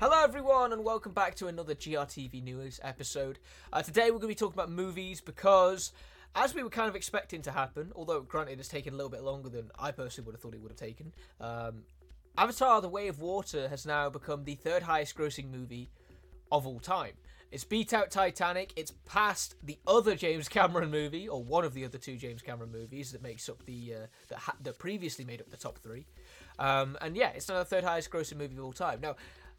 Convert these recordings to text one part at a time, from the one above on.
Hello, everyone, and welcome back to another GRTV News episode. Uh, today, we're going to be talking about movies because, as we were kind of expecting to happen, although granted it's taken a little bit longer than I personally would have thought it would have taken, um, Avatar: The Way of Water has now become the third highest-grossing movie of all time. It's beat out Titanic. It's past the other James Cameron movie, or one of the other two James Cameron movies that makes up the uh, that, ha- that previously made up the top three. Um, and yeah, it's now the third highest grossing movie of all time. Now,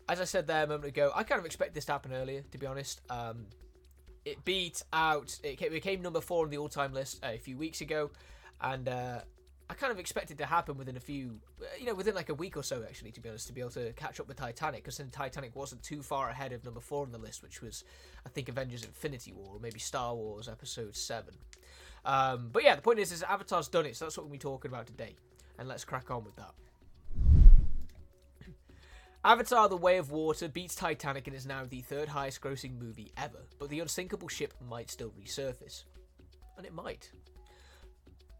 as I said there a moment ago, I kind of expect this to happen earlier, to be honest. Um, it beat out, it ca- it became number four on the all time list uh, a few weeks ago, and uh, I kind of expected to happen within a few, uh, you know, within like a week or so, actually, to be honest, to be able to catch up with Titanic, because then Titanic wasn't too far ahead of number four on the list, which was, I think, Avengers Infinity War, or maybe Star Wars Episode 7. Um, but yeah, the point is, is Avatar's done it, so that's what we'll be talking about today. And let's crack on with that. Avatar The Way of Water beats Titanic and is now the third highest grossing movie ever, but the unsinkable ship might still resurface. And it might.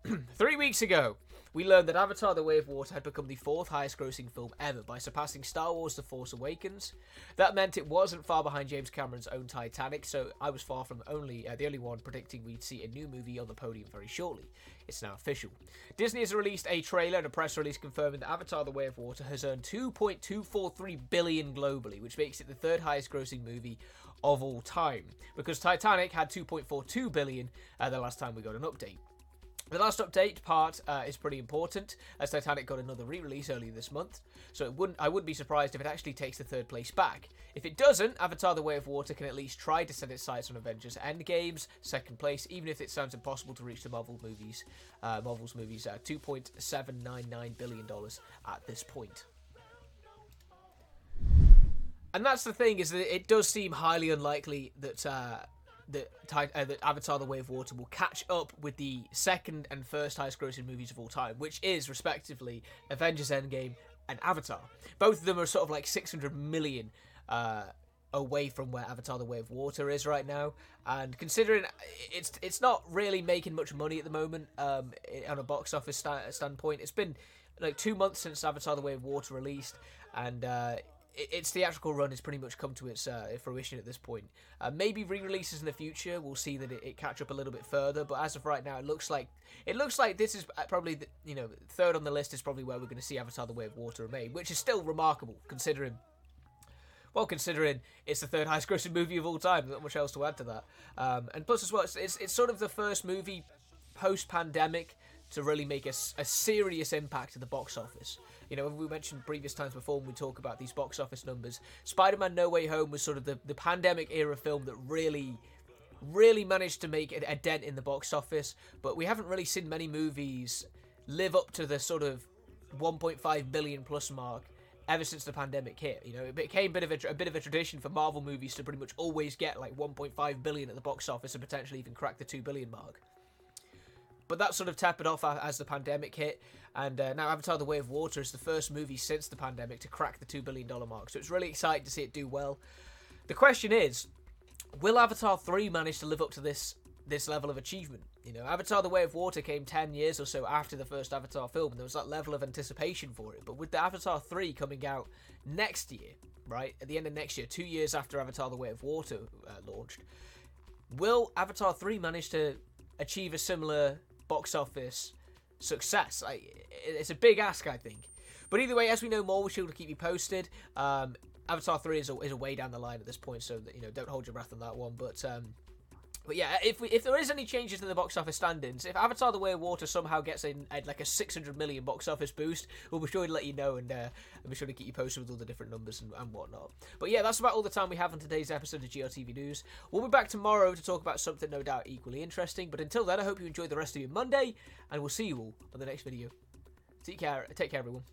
Three weeks ago, we learned that Avatar The Way of Water had become the fourth highest grossing film ever by surpassing Star Wars The Force Awakens. That meant it wasn't far behind James Cameron's own Titanic, so I was far from only uh, the only one predicting we'd see a new movie on the podium very shortly. It's now official. Disney has released a trailer and a press release confirming that Avatar The Way of Water has earned 2.243 billion globally, which makes it the third highest grossing movie of all time, because Titanic had 2.42 billion uh, the last time we got an update. The last update part uh, is pretty important, as Titanic got another re-release earlier this month. So it wouldn't, I wouldn't be surprised if it actually takes the third place back. If it doesn't, Avatar: The Way of Water can at least try to set its sights on Avengers: Endgame's second place, even if it sounds impossible to reach the Marvel movies, uh, Marvel's movies at 2.799 billion dollars at this point. And that's the thing is that it does seem highly unlikely that. Uh, that, uh, Avatar: The Way of Water will catch up with the second and first highest-grossing movies of all time, which is respectively Avengers: Endgame and Avatar. Both of them are sort of like 600 million uh, away from where Avatar: The Way of Water is right now. And considering it's it's not really making much money at the moment um, on a box office sta- standpoint, it's been like two months since Avatar: The Way of Water released, and uh, its theatrical run has pretty much come to its uh, fruition at this point. Uh, maybe re-releases in the future we'll see that it, it catch up a little bit further, but as of right now, it looks like it looks like this is uh, probably the, you know third on the list is probably where we're going to see Avatar: The Way of Water remain, which is still remarkable considering. Well, considering it's the third highest grossing movie of all time, not much else to add to that. Um, and plus, as well, it's, it's, it's sort of the first movie post pandemic to really make a, a serious impact at the box office. You know, we mentioned previous times before when we talk about these box office numbers. Spider Man No Way Home was sort of the, the pandemic era film that really, really managed to make a, dent in the box office, but we haven't really seen many movies live up to the sort of 1.5 billion plus mark ever since the pandemic hit. You know, it became a bit of a, a bit of a tradition for Marvel movies to pretty much always get like 1.5 billion at the box office and potentially even crack the 2 billion mark. But that sort of tapered off as the pandemic hit, and uh, now Avatar: The Way of Water is the first movie since the pandemic to crack the two billion dollar mark. So it's really exciting to see it do well. The question is, will Avatar 3 manage to live up to this this level of achievement? You know, Avatar: The Way of Water came 10 years or so after the first Avatar film, and there was that level of anticipation for it. But with the Avatar 3 coming out next year, right at the end of next year, two years after Avatar: The Way of Water uh, launched, will Avatar 3 manage to achieve a similar box office success? Like, it's a big ask, I think. But either way, as we know more, we'll sure to keep you posted. Um, Avatar 3 is a, is a way down the line at this point, so that, you know, don't hold your breath on that one. But um, but yeah, if we, if there is any changes in the box office standings, if Avatar: The Way of Water somehow gets a, a like a 600 million box office boost, we'll be sure to let you know and, uh, and be sure to keep you posted with all the different numbers and, and whatnot. But yeah, that's about all the time we have on today's episode of GRTV News. We'll be back tomorrow to talk about something no doubt equally interesting. But until then, I hope you enjoy the rest of your Monday, and we'll see you all on the next video. Take care, take care, everyone.